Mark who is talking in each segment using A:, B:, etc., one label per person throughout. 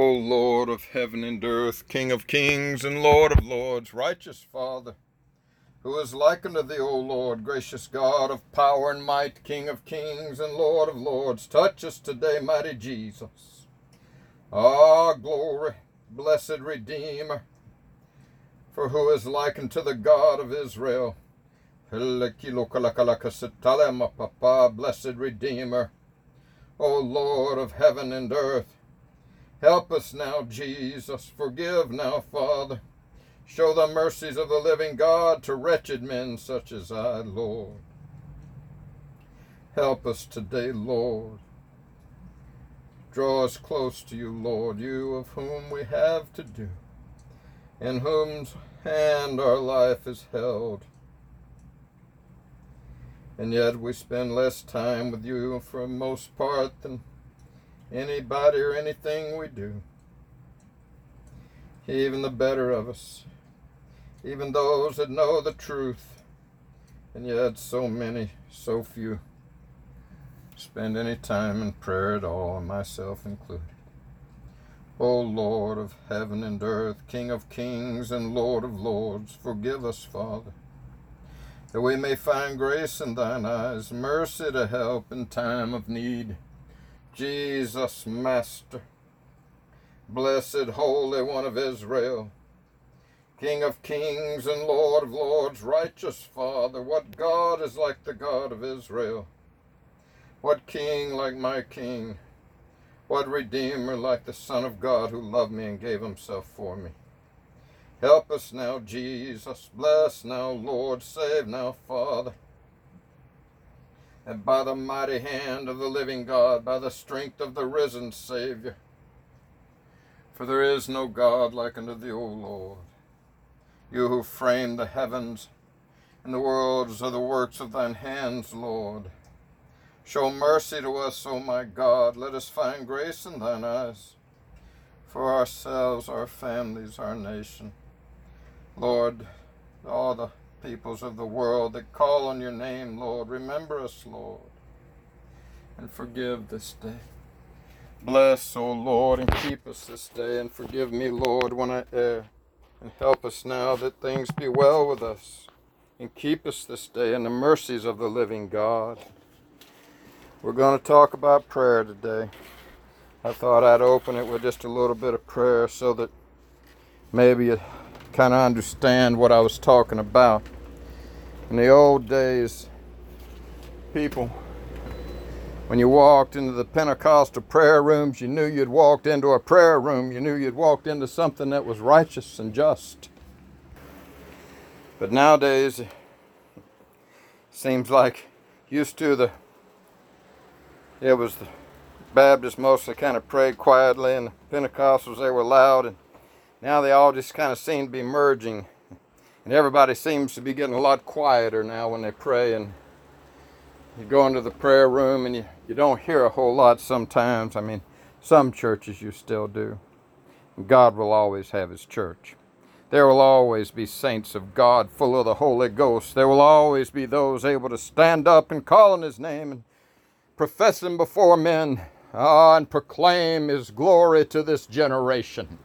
A: O Lord of heaven and earth, King of kings and Lord of lords, righteous Father, who is like unto thee, O Lord, gracious God of power and might, King of kings and Lord of lords, touch us today, mighty Jesus. Ah, glory, blessed Redeemer, for who is like unto the God of Israel? Blessed Redeemer, O Lord of heaven and earth, help us now, Jesus. Forgive now, Father. Show the mercies of the living God to wretched men such as I, Lord. Help us today, Lord. Draw us close to you, Lord, you of whom we have to do, in whose hand our life is held. And yet we spend less time with you for most part than anybody or anything we do. Even the better of us even those that know the truth, and yet so many, so few, spend any time in prayer at all, myself included. O Lord of heaven and earth, King of kings and Lord of lords, forgive us, Father, that we may find grace in thine eyes, mercy to help in time of need. Jesus, Master, blessed Holy One of Israel, King of kings and Lord of lords, righteous Father, what God is like the God of Israel? What king like my king? What redeemer like the Son of God who loved me and gave himself for me? Help us now, Jesus. Bless now, Lord. Save now, Father. And by the mighty hand of the living God, by the strength of the risen Savior, for there is no God like unto thee, O Lord you who framed the heavens and the worlds are the works of thine hands, Lord. Show mercy to us, O my God. Let us find grace in thine eyes for ourselves, our families, our nation. Lord, all the peoples of the world that call on your name, Lord, remember us, Lord, and forgive this day. Bless, O Lord, and keep us this day, and forgive me, Lord, when I err. And help us now that things be well with us. And keep us this day in the mercies of the living God. We're going to talk about prayer today. I thought I'd open it with just a little bit of prayer so that maybe you kind of understand what I was talking about. In the old days, people when you walked into the Pentecostal prayer rooms, you knew you'd walked into a prayer room. You knew you'd walked into something that was righteous and just. But nowadays, it seems like used to the it was the Baptists mostly kind of prayed quietly, and the Pentecostals they were loud, and now they all just kind of seem to be merging, and everybody seems to be getting a lot quieter now when they pray and you go into the prayer room and you, you don't hear a whole lot sometimes. I mean, some churches you still do. God will always have his church. There will always be saints of God full of the Holy Ghost. There will always be those able to stand up and call on his name and profess him before men ah, and proclaim his glory to this generation.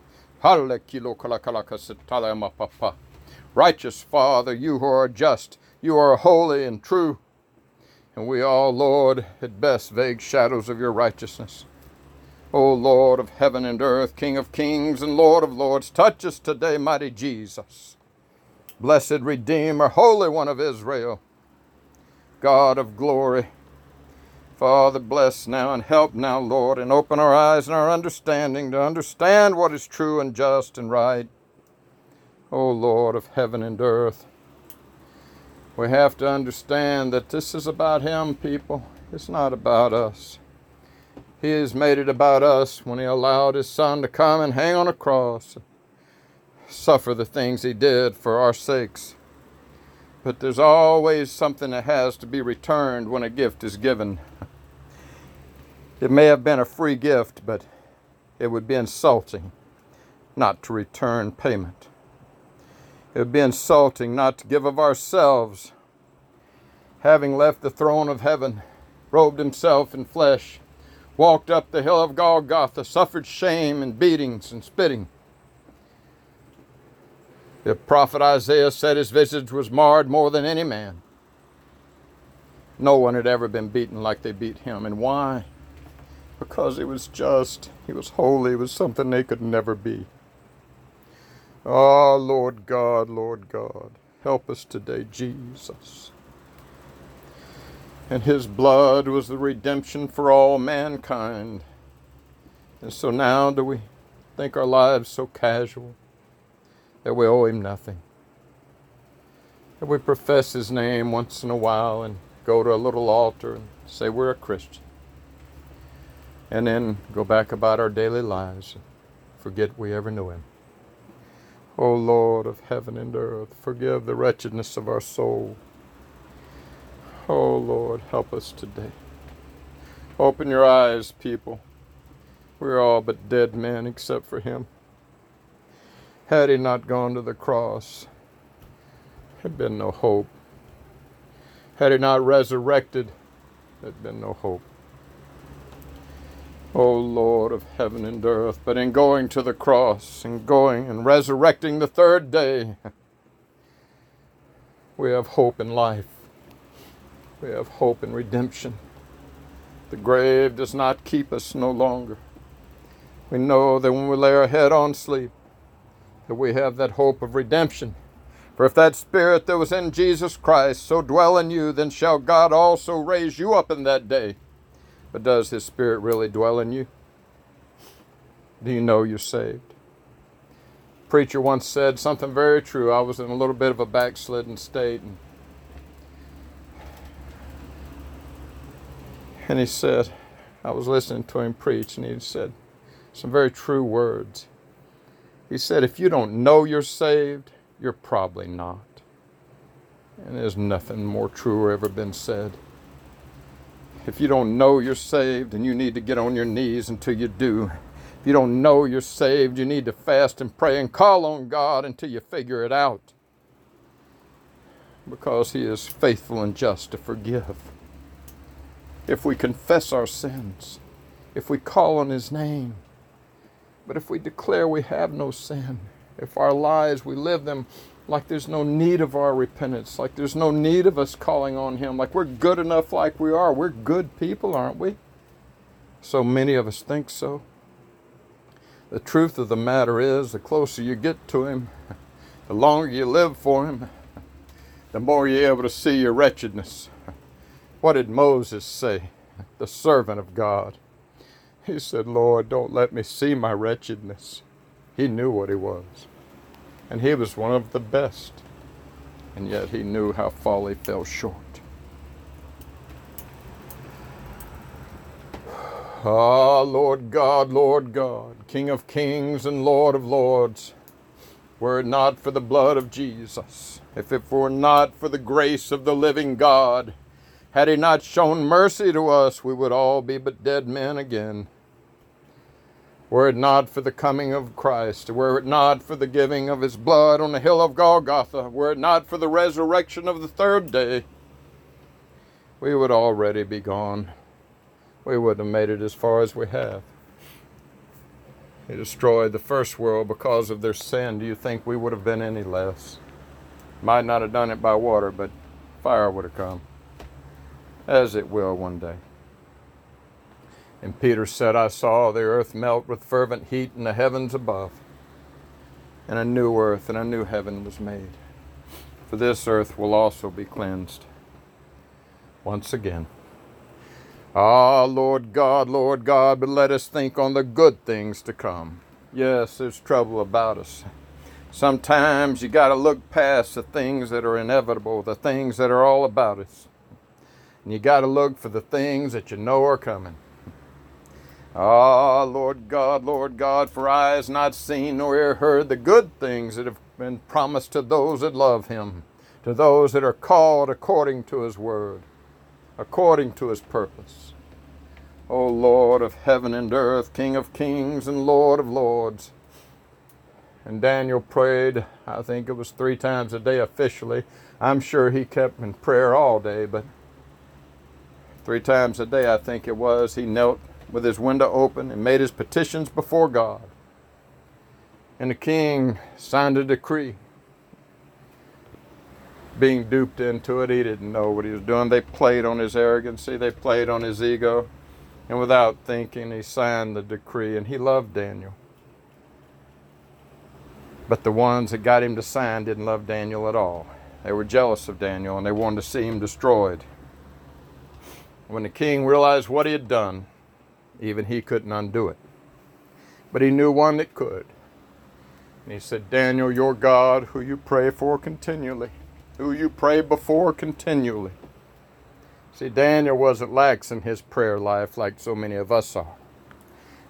A: Righteous Father, you who are just, you are holy and true. And we all, Lord, at best vague shadows of your righteousness. O Lord of heaven and earth, King of kings and Lord of lords, touch us today, mighty Jesus. Blessed Redeemer, Holy One of Israel, God of glory. Father, bless now and help now, Lord, and open our eyes and our understanding to understand what is true and just and right. O Lord of heaven and earth, we have to understand that this is about Him, people. It's not about us. He has made it about us when He allowed His Son to come and hang on a cross, suffer the things He did for our sakes. But there's always something that has to be returned when a gift is given. It may have been a free gift, but it would be insulting not to return payment. It would be insulting not to give of ourselves, having left the throne of heaven, robed himself in flesh, walked up the hill of Golgotha, suffered shame and beatings and spitting. The prophet Isaiah said his visage was marred more than any man. No one had ever been beaten like they beat him. And why? Because he was just, he was holy, he was something they could never be. Oh, Lord God, Lord God, help us today, Jesus. And his blood was the redemption for all mankind. And so now do we think our lives so casual that we owe him nothing? That we profess his name once in a while and go to a little altar and say we're a Christian. And then go back about our daily lives forget we ever knew him. O Lord of heaven and earth, forgive the wretchedness of our soul. Oh Lord, help us today. Open your eyes, people. We're all but dead men except for him. Had he not gone to the cross, there'd been no hope. Had he not resurrected, there'd been no hope. O Lord of heaven and earth, but in going to the cross and going and resurrecting the third day, we have hope in life. We have hope in redemption. The grave does not keep us no longer. We know that when we lay our head on sleep, that we have that hope of redemption. For if that spirit that was in Jesus Christ so dwell in you, then shall God also raise you up in that day but does His Spirit really dwell in you? Do you know you're saved? A preacher once said something very true. I was in a little bit of a backslidden state, and, and he said, I was listening to him preach, and he said some very true words. He said, If you don't know you're saved, you're probably not. And there's nothing more true or ever been said if you don't know you're saved and you need to get on your knees until you do. If you don't know you're saved, you need to fast and pray and call on God until you figure it out. Because He is faithful and just to forgive. If we confess our sins, if we call on His name, but if we declare we have no sin, if our lives we live them like there's no need of our repentance, like there's no need of us calling on Him, like we're good enough like we are. We're good people, aren't we? So many of us think so. The truth of the matter is, the closer you get to Him, the longer you live for Him, the more you're able to see your wretchedness. What did Moses say, the servant of God? He said, Lord, don't let me see my wretchedness. He knew what he was and he was one of the best, and yet he knew how folly fell short. Ah, Lord God, Lord God, King of kings and Lord of lords, were it not for the blood of Jesus, if it were not for the grace of the living God, had he not shown mercy to us, we would all be but dead men again. Were it not for the coming of Christ, were it not for the giving of his blood on the hill of Golgotha, were it not for the resurrection of the third day, we would already be gone. We wouldn't have made it as far as we have. He destroyed the first world because of their sin. Do you think we would have been any less? Might not have done it by water, but fire would have come, as it will one day. And Peter said, I saw the earth melt with fervent heat in the heavens above, and a new earth and a new heaven was made. For this earth will also be cleansed once again. Ah, Lord God, Lord God, but let us think on the good things to come. Yes, there's trouble about us. Sometimes you got to look past the things that are inevitable, the things that are all about us. And you got to look for the things that you know are coming. Ah, Lord God, Lord God, for eye has not seen nor ear heard the good things that have been promised to those that love him, to those that are called according to his word, according to his purpose. O Lord of heaven and earth, King of kings and Lord of lords. And Daniel prayed, I think it was three times a day officially. I'm sure he kept in prayer all day, but three times a day, I think it was, he knelt with his window open and made his petitions before God. And the king signed a decree. Being duped into it, he didn't know what he was doing. They played on his arrogancy, they played on his ego. And without thinking, he signed the decree, and he loved Daniel. But the ones that got him to sign didn't love Daniel at all. They were jealous of Daniel and they wanted to see him destroyed. When the king realized what he had done, even he couldn't undo it. But he knew one that could. And he said, Daniel, your God, who you pray for continually, who you pray before continually. See, Daniel wasn't lax in his prayer life like so many of us are.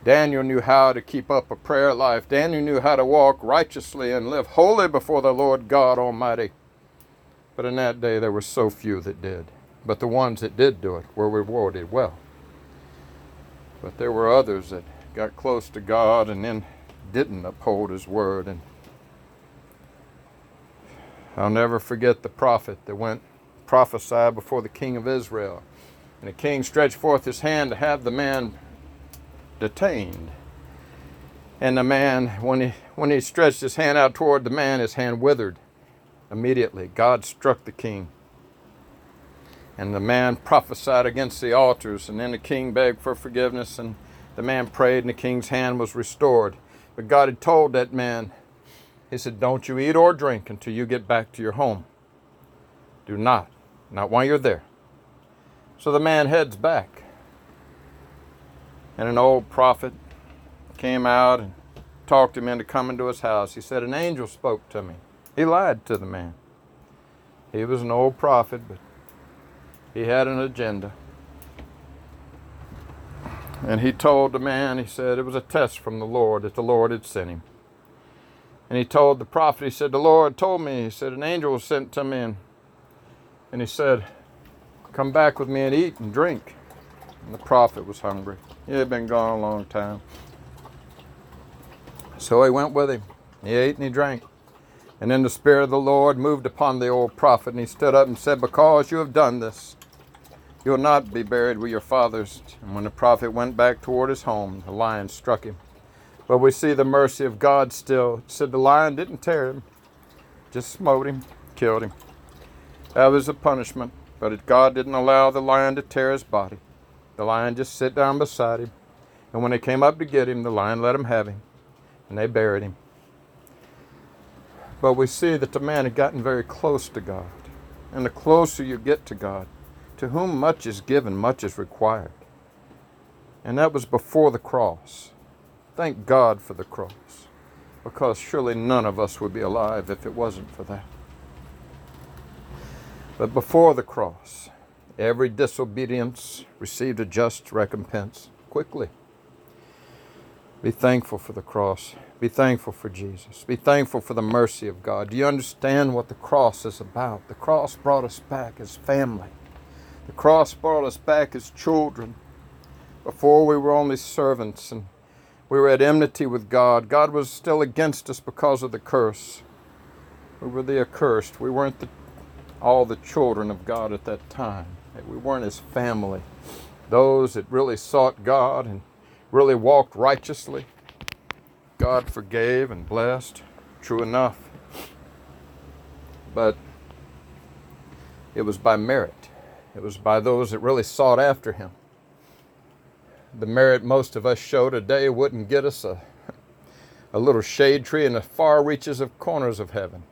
A: Daniel knew how to keep up a prayer life. Daniel knew how to walk righteously and live holy before the Lord God Almighty. But in that day, there were so few that did. But the ones that did do it were rewarded well. But there were others that got close to God and then didn't uphold his word. And I'll never forget the prophet that went prophesy before the king of Israel. And the king stretched forth his hand to have the man detained. And the man, when he, when he stretched his hand out toward the man, his hand withered. Immediately, God struck the king. And the man prophesied against the altars, and then the king begged for forgiveness, and the man prayed, and the king's hand was restored. But God had told that man, He said, Don't you eat or drink until you get back to your home. Do not, not while you're there. So the man heads back. And an old prophet came out and talked him into coming to his house. He said, An angel spoke to me. He lied to the man. He was an old prophet, but he had an agenda. And he told the man, he said it was a test from the Lord that the Lord had sent him. And he told the prophet, he said, The Lord told me, he said, an angel was sent to me. And, and he said, Come back with me and eat and drink. And the prophet was hungry. He had been gone a long time. So he went with him. He ate and he drank. And then the Spirit of the Lord moved upon the old prophet, and he stood up and said, Because you have done this, you will not be buried with your fathers. And when the prophet went back toward his home, the lion struck him. But we see the mercy of God still. It said the lion didn't tear him, just smote him, killed him. That was a punishment. But God didn't allow the lion to tear his body. The lion just sit down beside him. And when they came up to get him, the lion let him have him. And they buried him. But we see that the man had gotten very close to God. And the closer you get to God, to whom much is given, much is required. And that was before the cross. Thank God for the cross, because surely none of us would be alive if it wasn't for that. But before the cross, every disobedience received a just recompense quickly. Be thankful for the cross. Be thankful for Jesus. Be thankful for the mercy of God. Do you understand what the cross is about? The cross brought us back as family. The cross brought us back as children. Before we were only servants and we were at enmity with God. God was still against us because of the curse. We were the accursed. We weren't the, all the children of God at that time. We weren't His family. Those that really sought God and really walked righteously, God forgave and blessed. True enough. But it was by merit, it was by those that really sought after Him. The merit most of us show today wouldn't get us a, a little shade tree in the far reaches of corners of heaven.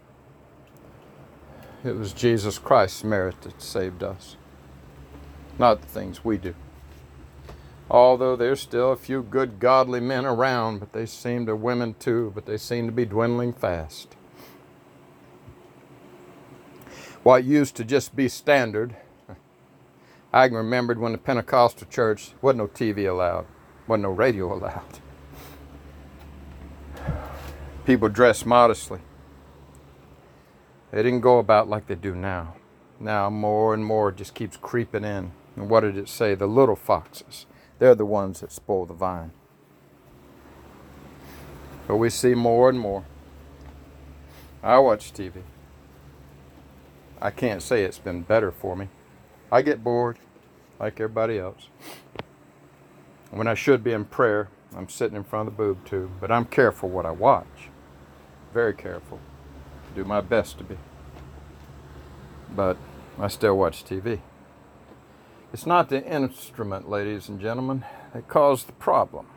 A: It was Jesus Christ's merit that saved us, not the things we do although there's still a few good godly men around, but they seem to women too, but they seem to be dwindling fast. What used to just be standard, I remembered when the Pentecostal church wasn't no TV allowed, wasn't no radio allowed. People dressed modestly. They didn't go about like they do now. Now more and more just keeps creeping in. And what did it say? The little foxes they're the ones that spoil the vine. But we see more and more. I watch TV. I can't say it's been better for me. I get bored like everybody else. When I should be in prayer, I'm sitting in front of the boob tube, but I'm careful what I watch. Very careful. Do my best to be. But I still watch TV. It's not the instrument, ladies and gentlemen, that caused the problem.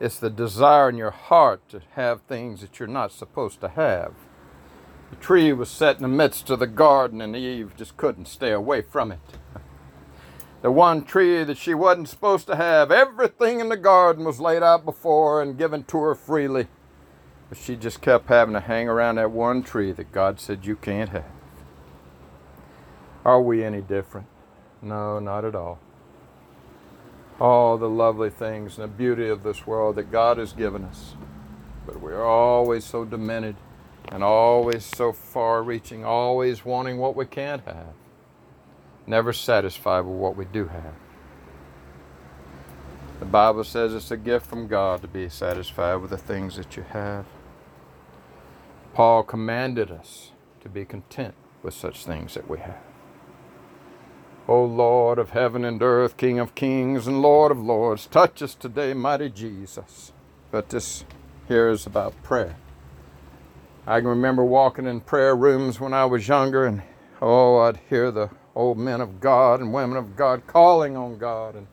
A: It's the desire in your heart to have things that you're not supposed to have. The tree was set in the midst of the garden, and Eve just couldn't stay away from it. The one tree that she wasn't supposed to have, everything in the garden was laid out before her and given to her freely. But she just kept having to hang around that one tree that God said you can't have. Are we any different? No, not at all. All the lovely things and the beauty of this world that God has given us. But we're always so demented and always so far reaching, always wanting what we can't have, never satisfied with what we do have. The Bible says it's a gift from God to be satisfied with the things that you have. Paul commanded us to be content with such things that we have. O Lord of heaven and earth, King of kings and Lord of lords, touch us today, mighty Jesus. But this here is about prayer. I can remember walking in prayer rooms when I was younger, and oh, I'd hear the old men of God and women of God calling on God. And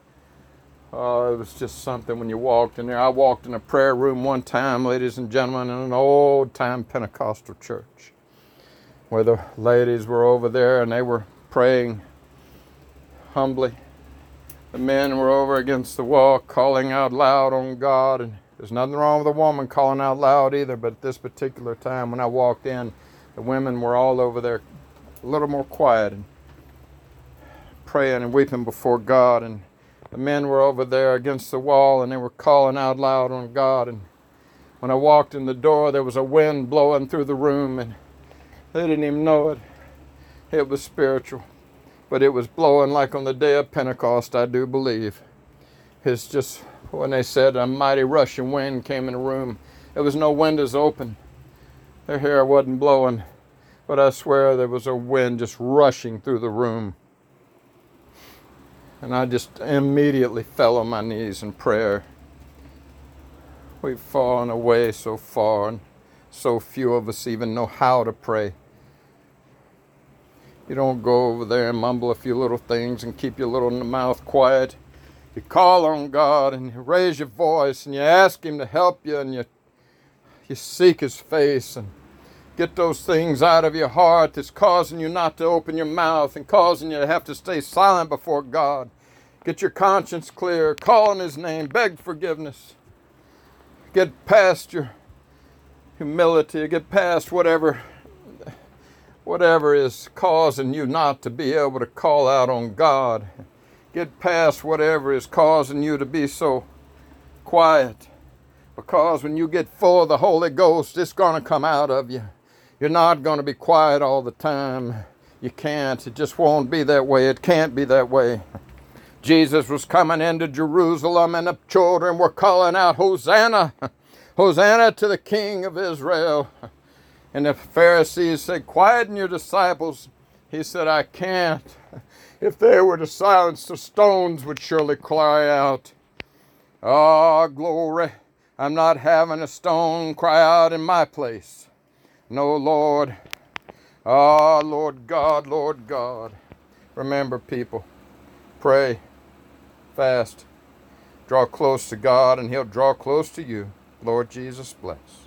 A: oh, it was just something when you walked in there. I walked in a prayer room one time, ladies and gentlemen, in an old time Pentecostal church where the ladies were over there and they were praying humbly. The men were over against the wall calling out loud on God and there's nothing wrong with a woman calling out loud either, but at this particular time when I walked in, the women were all over there a little more quiet and praying and weeping before God. And the men were over there against the wall and they were calling out loud on God. And when I walked in the door, there was a wind blowing through the room and they didn't even know it. It was spiritual, but it was blowing like on the day of Pentecost, I do believe. It's just when they said a mighty rushing wind came in the room. There was no windows open. Their hair wasn't blowing, but I swear there was a wind just rushing through the room. And I just immediately fell on my knees in prayer. We've fallen away so far, and so few of us even know how to pray. You don't go over there and mumble a few little things and keep your little mouth quiet you call on God and you raise your voice and you ask Him to help you and you, you seek His face and get those things out of your heart that's causing you not to open your mouth and causing you to have to stay silent before God. Get your conscience clear, call on His name, beg forgiveness. Get past your humility, get past whatever whatever is causing you not to be able to call out on God get past whatever is causing you to be so quiet. Because when you get full of the Holy Ghost, it's going to come out of you. You're not going to be quiet all the time. You can't. It just won't be that way. It can't be that way. Jesus was coming into Jerusalem, and the children were calling out, Hosanna! Hosanna to the King of Israel. And the Pharisees said, Quieten your disciples. He said, I can't. If they were to silence, the stones would surely cry out. Ah, oh, glory. I'm not having a stone cry out in my place. No, Lord. Ah, oh, Lord God, Lord God. Remember, people, pray, fast, draw close to God, and He'll draw close to you. Lord Jesus, bless.